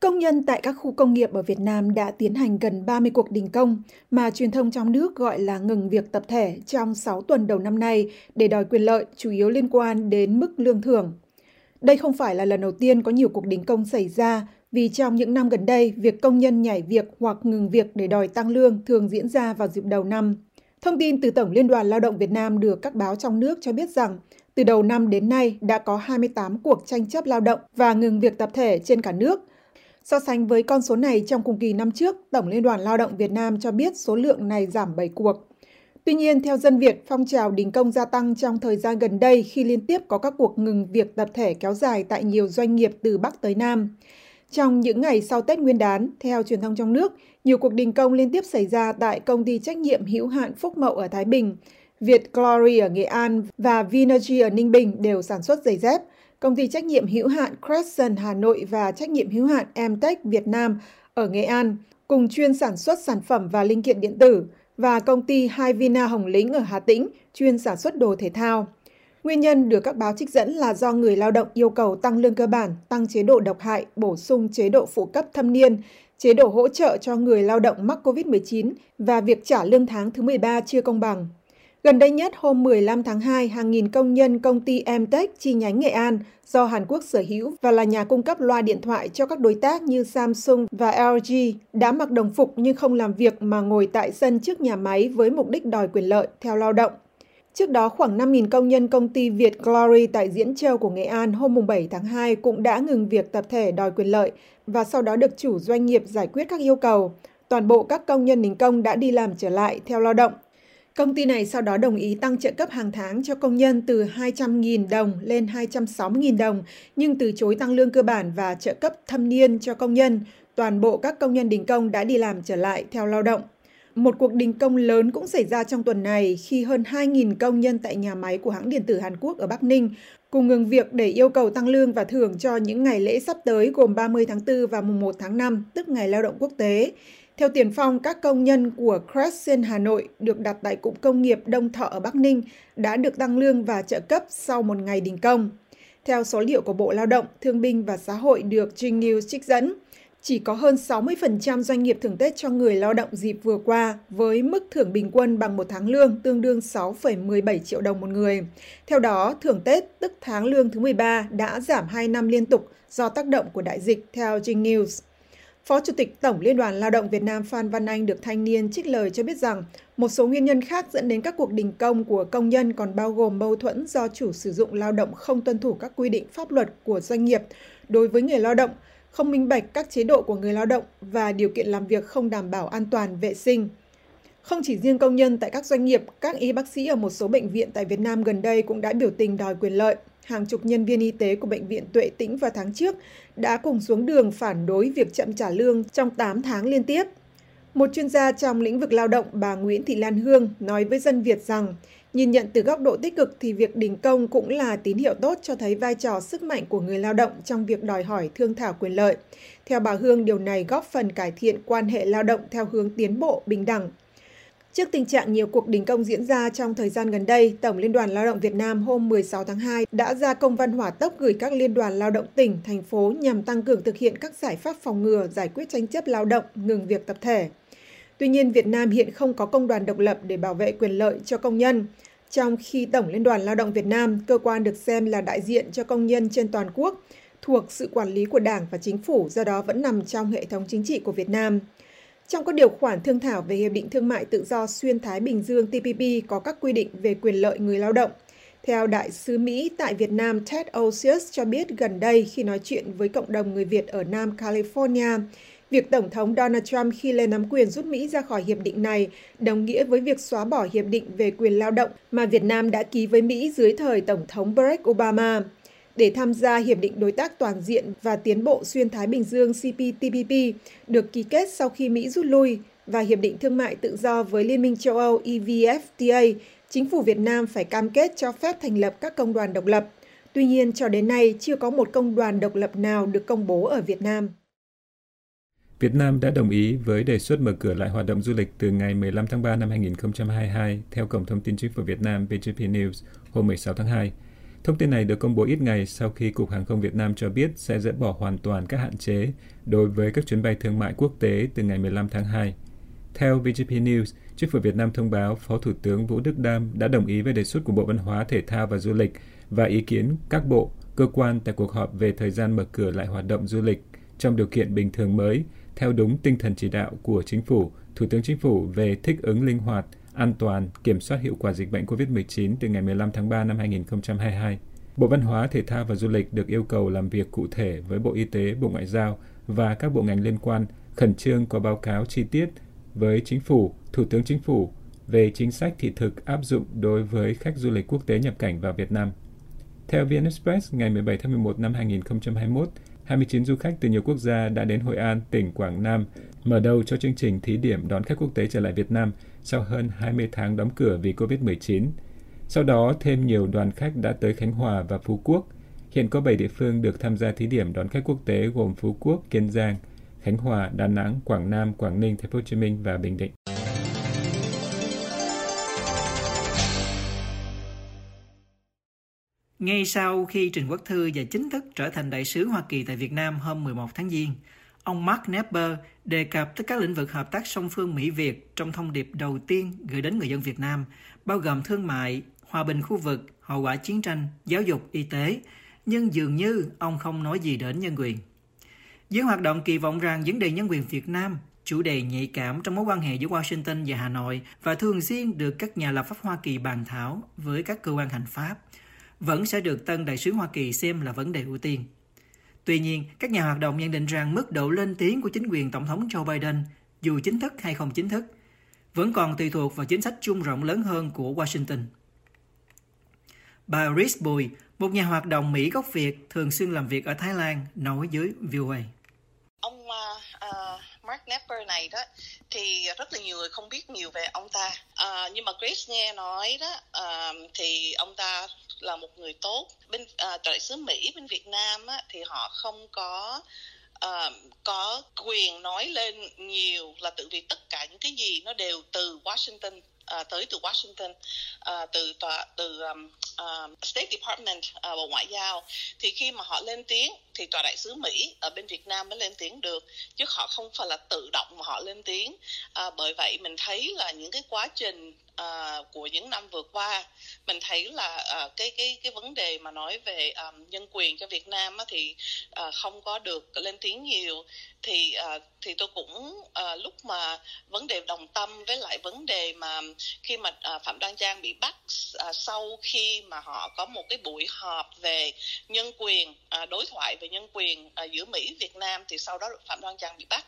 Công nhân tại các khu công nghiệp ở Việt Nam đã tiến hành gần 30 cuộc đình công mà truyền thông trong nước gọi là ngừng việc tập thể trong 6 tuần đầu năm nay để đòi quyền lợi, chủ yếu liên quan đến mức lương thưởng. Đây không phải là lần đầu tiên có nhiều cuộc đình công xảy ra, vì trong những năm gần đây, việc công nhân nhảy việc hoặc ngừng việc để đòi tăng lương thường diễn ra vào dịp đầu năm. Thông tin từ Tổng Liên đoàn Lao động Việt Nam được các báo trong nước cho biết rằng, từ đầu năm đến nay đã có 28 cuộc tranh chấp lao động và ngừng việc tập thể trên cả nước. So sánh với con số này trong cùng kỳ năm trước, Tổng Liên đoàn Lao động Việt Nam cho biết số lượng này giảm 7 cuộc. Tuy nhiên, theo dân Việt, phong trào đình công gia tăng trong thời gian gần đây khi liên tiếp có các cuộc ngừng việc tập thể kéo dài tại nhiều doanh nghiệp từ Bắc tới Nam. Trong những ngày sau Tết Nguyên đán, theo truyền thông trong nước, nhiều cuộc đình công liên tiếp xảy ra tại công ty trách nhiệm hữu hạn Phúc Mậu ở Thái Bình, Việt Glory ở Nghệ An và Vinergy ở Ninh Bình đều sản xuất giày dép. Công ty trách nhiệm hữu hạn Crescent Hà Nội và trách nhiệm hữu hạn Emtech Việt Nam ở Nghệ An cùng chuyên sản xuất sản phẩm và linh kiện điện tử và công ty Hai Vina Hồng Lĩnh ở Hà Tĩnh chuyên sản xuất đồ thể thao. Nguyên nhân được các báo trích dẫn là do người lao động yêu cầu tăng lương cơ bản, tăng chế độ độc hại, bổ sung chế độ phụ cấp thâm niên, chế độ hỗ trợ cho người lao động mắc COVID-19 và việc trả lương tháng thứ 13 chưa công bằng. Gần đây nhất, hôm 15 tháng 2, hàng nghìn công nhân công ty Emtech chi nhánh Nghệ An do Hàn Quốc sở hữu và là nhà cung cấp loa điện thoại cho các đối tác như Samsung và LG đã mặc đồng phục nhưng không làm việc mà ngồi tại sân trước nhà máy với mục đích đòi quyền lợi theo lao động. Trước đó, khoảng 5.000 công nhân công ty Việt Glory tại Diễn Châu của Nghệ An hôm 7 tháng 2 cũng đã ngừng việc tập thể đòi quyền lợi và sau đó được chủ doanh nghiệp giải quyết các yêu cầu. Toàn bộ các công nhân đình công đã đi làm trở lại theo lao động. Công ty này sau đó đồng ý tăng trợ cấp hàng tháng cho công nhân từ 200.000 đồng lên 260.000 đồng, nhưng từ chối tăng lương cơ bản và trợ cấp thâm niên cho công nhân. Toàn bộ các công nhân đình công đã đi làm trở lại theo lao động. Một cuộc đình công lớn cũng xảy ra trong tuần này khi hơn 2.000 công nhân tại nhà máy của hãng điện tử Hàn Quốc ở Bắc Ninh cùng ngừng việc để yêu cầu tăng lương và thưởng cho những ngày lễ sắp tới gồm 30 tháng 4 và mùng 1 tháng 5, tức ngày lao động quốc tế. Theo tiền phong, các công nhân của Crescent Hà Nội được đặt tại cụm công nghiệp Đông Thọ ở Bắc Ninh đã được tăng lương và trợ cấp sau một ngày đình công. Theo số liệu của Bộ Lao động, Thương binh và Xã hội được Trinh News trích dẫn, chỉ có hơn 60% doanh nghiệp thưởng Tết cho người lao động dịp vừa qua với mức thưởng bình quân bằng một tháng lương tương đương 6,17 triệu đồng một người. Theo đó, thưởng Tết tức tháng lương thứ 13 đã giảm 2 năm liên tục do tác động của đại dịch theo Trinh News. Phó Chủ tịch Tổng Liên đoàn Lao động Việt Nam Phan Văn Anh được thanh niên trích lời cho biết rằng một số nguyên nhân khác dẫn đến các cuộc đình công của công nhân còn bao gồm mâu thuẫn do chủ sử dụng lao động không tuân thủ các quy định pháp luật của doanh nghiệp đối với người lao động, không minh bạch các chế độ của người lao động và điều kiện làm việc không đảm bảo an toàn vệ sinh. Không chỉ riêng công nhân tại các doanh nghiệp, các y bác sĩ ở một số bệnh viện tại Việt Nam gần đây cũng đã biểu tình đòi quyền lợi. Hàng chục nhân viên y tế của Bệnh viện Tuệ Tĩnh vào tháng trước đã cùng xuống đường phản đối việc chậm trả lương trong 8 tháng liên tiếp. Một chuyên gia trong lĩnh vực lao động bà Nguyễn Thị Lan Hương nói với dân Việt rằng, nhìn nhận từ góc độ tích cực thì việc đình công cũng là tín hiệu tốt cho thấy vai trò sức mạnh của người lao động trong việc đòi hỏi thương thảo quyền lợi. Theo bà Hương, điều này góp phần cải thiện quan hệ lao động theo hướng tiến bộ, bình đẳng. Trước tình trạng nhiều cuộc đình công diễn ra trong thời gian gần đây, Tổng Liên đoàn Lao động Việt Nam hôm 16 tháng 2 đã ra công văn hỏa tốc gửi các liên đoàn lao động tỉnh, thành phố nhằm tăng cường thực hiện các giải pháp phòng ngừa, giải quyết tranh chấp lao động, ngừng việc tập thể. Tuy nhiên, Việt Nam hiện không có công đoàn độc lập để bảo vệ quyền lợi cho công nhân. Trong khi Tổng Liên đoàn Lao động Việt Nam, cơ quan được xem là đại diện cho công nhân trên toàn quốc, thuộc sự quản lý của Đảng và Chính phủ, do đó vẫn nằm trong hệ thống chính trị của Việt Nam. Trong các điều khoản thương thảo về Hiệp định Thương mại Tự do Xuyên Thái Bình Dương TPP có các quy định về quyền lợi người lao động. Theo Đại sứ Mỹ tại Việt Nam Ted Osius cho biết gần đây khi nói chuyện với cộng đồng người Việt ở Nam California, việc Tổng thống Donald Trump khi lên nắm quyền rút Mỹ ra khỏi hiệp định này đồng nghĩa với việc xóa bỏ hiệp định về quyền lao động mà Việt Nam đã ký với Mỹ dưới thời Tổng thống Barack Obama để tham gia Hiệp định Đối tác Toàn diện và Tiến bộ Xuyên Thái Bình Dương CPTPP được ký kết sau khi Mỹ rút lui và Hiệp định Thương mại Tự do với Liên minh châu Âu EVFTA, chính phủ Việt Nam phải cam kết cho phép thành lập các công đoàn độc lập. Tuy nhiên, cho đến nay chưa có một công đoàn độc lập nào được công bố ở Việt Nam. Việt Nam đã đồng ý với đề xuất mở cửa lại hoạt động du lịch từ ngày 15 tháng 3 năm 2022 theo Cổng Thông tin Chính phủ Việt Nam VGP News hôm 16 tháng 2. Thông tin này được công bố ít ngày sau khi Cục Hàng không Việt Nam cho biết sẽ dỡ bỏ hoàn toàn các hạn chế đối với các chuyến bay thương mại quốc tế từ ngày 15 tháng 2. Theo VGP News, Chính phủ Việt Nam thông báo Phó Thủ tướng Vũ Đức Đam đã đồng ý với đề xuất của Bộ Văn hóa, Thể thao và Du lịch và ý kiến các bộ, cơ quan tại cuộc họp về thời gian mở cửa lại hoạt động du lịch trong điều kiện bình thường mới, theo đúng tinh thần chỉ đạo của Chính phủ, Thủ tướng Chính phủ về thích ứng linh hoạt, an toàn, kiểm soát hiệu quả dịch bệnh COVID-19 từ ngày 15 tháng 3 năm 2022. Bộ Văn hóa, Thể thao và Du lịch được yêu cầu làm việc cụ thể với Bộ Y tế, Bộ Ngoại giao và các bộ ngành liên quan, khẩn trương có báo cáo chi tiết với Chính phủ, Thủ tướng Chính phủ về chính sách thị thực áp dụng đối với khách du lịch quốc tế nhập cảnh vào Việt Nam. Theo VN Express, ngày 17 tháng 11 năm 2021, 29 du khách từ nhiều quốc gia đã đến Hội An, tỉnh Quảng Nam, mở đầu cho chương trình thí điểm đón khách quốc tế trở lại Việt Nam sau hơn 20 tháng đóng cửa vì COVID-19. Sau đó, thêm nhiều đoàn khách đã tới Khánh Hòa và Phú Quốc. Hiện có 7 địa phương được tham gia thí điểm đón khách quốc tế gồm Phú Quốc, Kiên Giang, Khánh Hòa, Đà Nẵng, Quảng Nam, Quảng Ninh, Thành phố Hồ Chí Minh và Bình Định. Ngay sau khi Trình Quốc Thư và chính thức trở thành đại sứ Hoa Kỳ tại Việt Nam hôm 11 tháng Giêng, ông Mark Nepper đề cập tới các lĩnh vực hợp tác song phương Mỹ-Việt trong thông điệp đầu tiên gửi đến người dân Việt Nam, bao gồm thương mại, hòa bình khu vực, hậu quả chiến tranh, giáo dục, y tế, nhưng dường như ông không nói gì đến nhân quyền. Giới hoạt động kỳ vọng rằng vấn đề nhân quyền Việt Nam, chủ đề nhạy cảm trong mối quan hệ giữa Washington và Hà Nội và thường xuyên được các nhà lập pháp Hoa Kỳ bàn thảo với các cơ quan hành pháp, vẫn sẽ được tân đại sứ Hoa Kỳ xem là vấn đề ưu tiên. Tuy nhiên, các nhà hoạt động nhận định rằng mức độ lên tiếng của chính quyền Tổng thống Joe Biden, dù chính thức hay không chính thức, vẫn còn tùy thuộc vào chính sách chung rộng lớn hơn của Washington. Bà Rhys Bùi, một nhà hoạt động Mỹ gốc Việt thường xuyên làm việc ở Thái Lan, nói với VOA. Mark Nepper này đó thì rất là nhiều người không biết nhiều về ông ta. à, nhưng mà Grace nghe nói đó à, thì ông ta là một người tốt. Bên à, đại sứ Mỹ bên Việt Nam á, thì họ không có uh, có quyền nói lên nhiều là tự vì tất cả những cái gì nó đều từ Washington uh, tới từ Washington uh, từ tòa từ um, uh, State Department uh, bộ ngoại giao. Thì khi mà họ lên tiếng thì tòa đại sứ Mỹ ở bên Việt Nam mới lên tiếng được chứ họ không phải là tự động mà họ lên tiếng. Uh, bởi vậy mình thấy là những cái quá trình uh, của những năm vừa qua mình thấy là uh, cái cái cái vấn đề mà nói về um, nhân quyền cho Việt Nam á, thì uh, không có được lên tiếng nhiều. Thì uh, thì tôi cũng uh, lúc mà vấn đề đồng tâm với lại vấn đề mà khi mà uh, phạm đoan trang bị bắt uh, sau khi mà họ có một cái buổi họp về nhân quyền uh, đối thoại về nhân quyền uh, giữa mỹ việt nam thì sau đó phạm đoan trang bị bắt.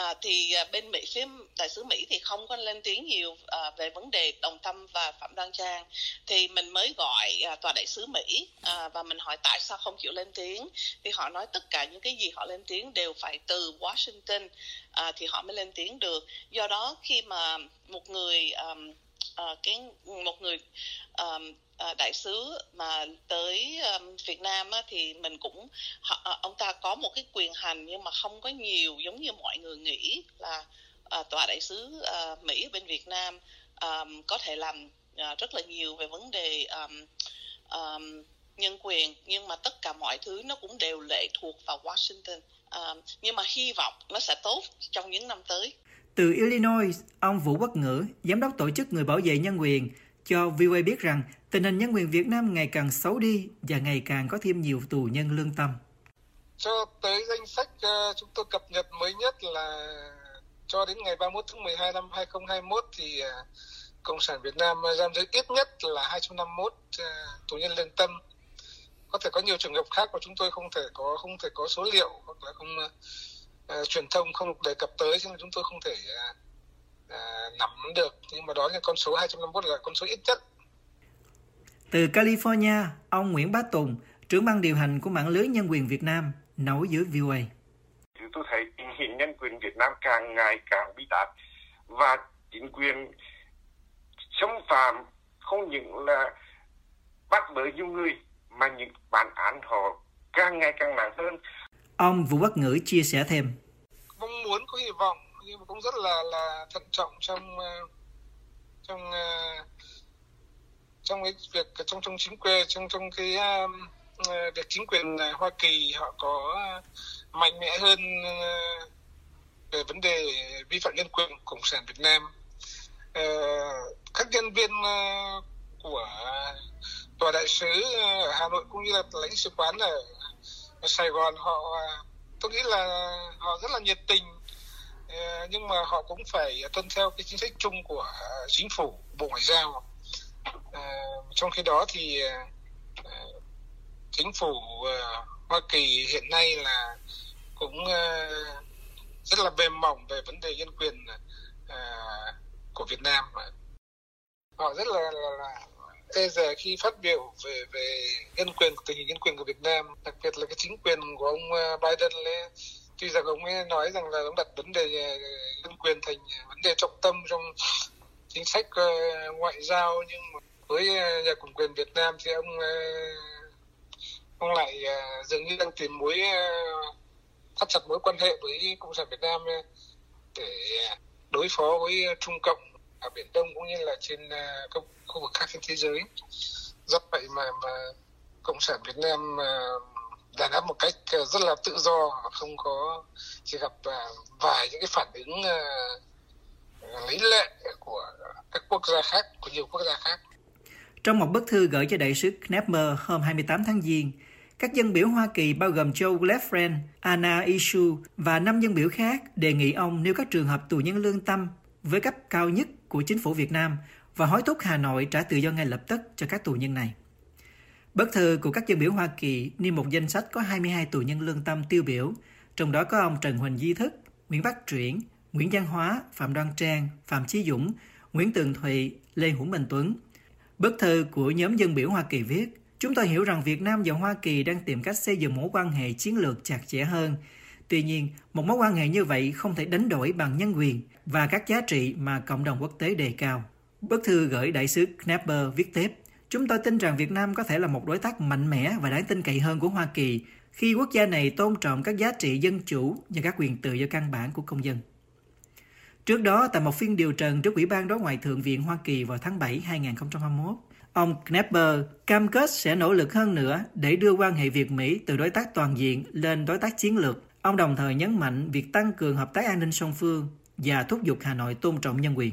Uh, thì uh, bên mỹ phía đại sứ mỹ thì không có lên tiếng nhiều uh, về vấn đề đồng tâm và phạm đoan trang thì mình mới gọi uh, tòa đại sứ mỹ uh, và mình hỏi tại sao không chịu lên tiếng. Thì họ nói tất cả những cái gì họ lên tiếng đều phải từ washington à, thì họ mới lên tiếng được. Do đó khi mà một người um, uh, cái một người um, uh, đại sứ mà tới um, Việt Nam á, thì mình cũng họ, ờ, ông ta có một cái quyền hành nhưng mà không có nhiều giống như mọi người nghĩ là uh, tòa đại sứ uh, Mỹ bên Việt Nam um, có thể làm uh, rất là nhiều về vấn đề um, um, nhân quyền nhưng mà tất cả mọi thứ nó cũng đều lệ thuộc vào Washington uh, nhưng mà hy vọng nó sẽ tốt trong những năm tới. Từ Illinois, ông Vũ Quốc Ngữ, giám đốc tổ chức người bảo vệ nhân quyền, cho VOA biết rằng tình hình nhân quyền Việt Nam ngày càng xấu đi và ngày càng có thêm nhiều tù nhân lương tâm. Cho tới danh sách uh, chúng tôi cập nhật mới nhất là cho đến ngày 31 tháng 12 năm 2021 thì uh, Cộng sản Việt Nam giam giữ ít nhất là 251 uh, tù nhân lương tâm. Có thể có nhiều trường hợp khác mà chúng tôi không thể có không thể có số liệu hoặc là không uh, truyền thông không đề cập tới cho nên chúng tôi không thể uh, uh, nắm được. Nhưng mà đó là con số 251 là con số ít nhất. Từ California, ông Nguyễn Bá Tùng, trưởng ban điều hành của mạng lưới nhân quyền Việt Nam, nói với VOA. Thì tôi thấy hình nhân quyền Việt Nam càng ngày càng bi đát và chính quyền xâm phạm không những là bắt bớ nhiều người mà những bản án họ càng ngày càng nặng hơn. Ông Vũ Quốc Ngữ chia sẻ thêm. Mong muốn có hy vọng nhưng mà cũng rất là là thận trọng trong uh, trong uh, trong cái việc trong trong chính quyền trong trong cái được chính quyền à, Hoa Kỳ họ có à, mạnh mẽ hơn à, về vấn đề vi phạm nhân quyền của cộng sản Việt Nam. Ờ, các nhân viên của tòa đại sứ ở Hà Nội cũng như là lãnh sứ quán ở Sài Gòn, họ tôi nghĩ là họ rất là nhiệt tình. Ờ, nhưng mà họ cũng phải tuân theo cái chính sách chung của chính phủ, bộ ngoại giao. Ờ, trong khi đó thì chính phủ ờ, Hoa Kỳ hiện nay là cũng ờ, rất là mềm mỏng về vấn đề nhân quyền ờ, của Việt Nam. Họ rất là, là, là e dè khi phát biểu về về nhân quyền tình hình nhân quyền của Việt Nam. Đặc biệt là cái chính quyền của ông Biden lên tuy rằng ông ấy nói rằng là ông đặt vấn đề nhân quyền thành vấn đề trọng tâm trong chính sách ngoại giao nhưng mà với nhà cầm quyền Việt Nam thì ông ông lại ờ, dường như đang tìm mối ờ, thắt chặt mối quan hệ với cộng sản Việt Nam ờ, để đối phó với Trung Cộng ở biển Đông cũng như là trên các khu vực khác trên thế giới. Do vậy mà mà cộng sản Việt Nam đàn áp một cách rất là tự do, không có chỉ gặp vài những cái phản ứng lấy lệ của các quốc gia khác, của nhiều quốc gia khác. Trong một bức thư gửi cho đại sứ Knapper hôm 28 tháng Giêng, các dân biểu Hoa Kỳ bao gồm Joe Lefren, Anna Ishu và năm dân biểu khác đề nghị ông nêu các trường hợp tù nhân lương tâm với cấp cao nhất của chính phủ Việt Nam và hối thúc Hà Nội trả tự do ngay lập tức cho các tù nhân này. Bức thư của các dân biểu Hoa Kỳ nêu một danh sách có 22 tù nhân lương tâm tiêu biểu, trong đó có ông Trần Huỳnh Di Thức, Nguyễn Bắc Truyển, Nguyễn Giang Hóa, Phạm Đoan Trang, Phạm Chí Dũng, Nguyễn Tường Thụy, Lê Hữu Minh Tuấn. Bức thư của nhóm dân biểu Hoa Kỳ viết, Chúng tôi hiểu rằng Việt Nam và Hoa Kỳ đang tìm cách xây dựng mối quan hệ chiến lược chặt chẽ hơn. Tuy nhiên, một mối quan hệ như vậy không thể đánh đổi bằng nhân quyền và các giá trị mà cộng đồng quốc tế đề cao. Bức thư gửi đại sứ Knapper viết tiếp, Chúng tôi tin rằng Việt Nam có thể là một đối tác mạnh mẽ và đáng tin cậy hơn của Hoa Kỳ khi quốc gia này tôn trọng các giá trị dân chủ và các quyền tự do căn bản của công dân. Trước đó, tại một phiên điều trần trước Ủy ban Đối ngoại Thượng viện Hoa Kỳ vào tháng 7 2021, ông Knapper cam kết sẽ nỗ lực hơn nữa để đưa quan hệ Việt-Mỹ từ đối tác toàn diện lên đối tác chiến lược. Ông đồng thời nhấn mạnh việc tăng cường hợp tác an ninh song phương và thúc giục Hà Nội tôn trọng nhân quyền.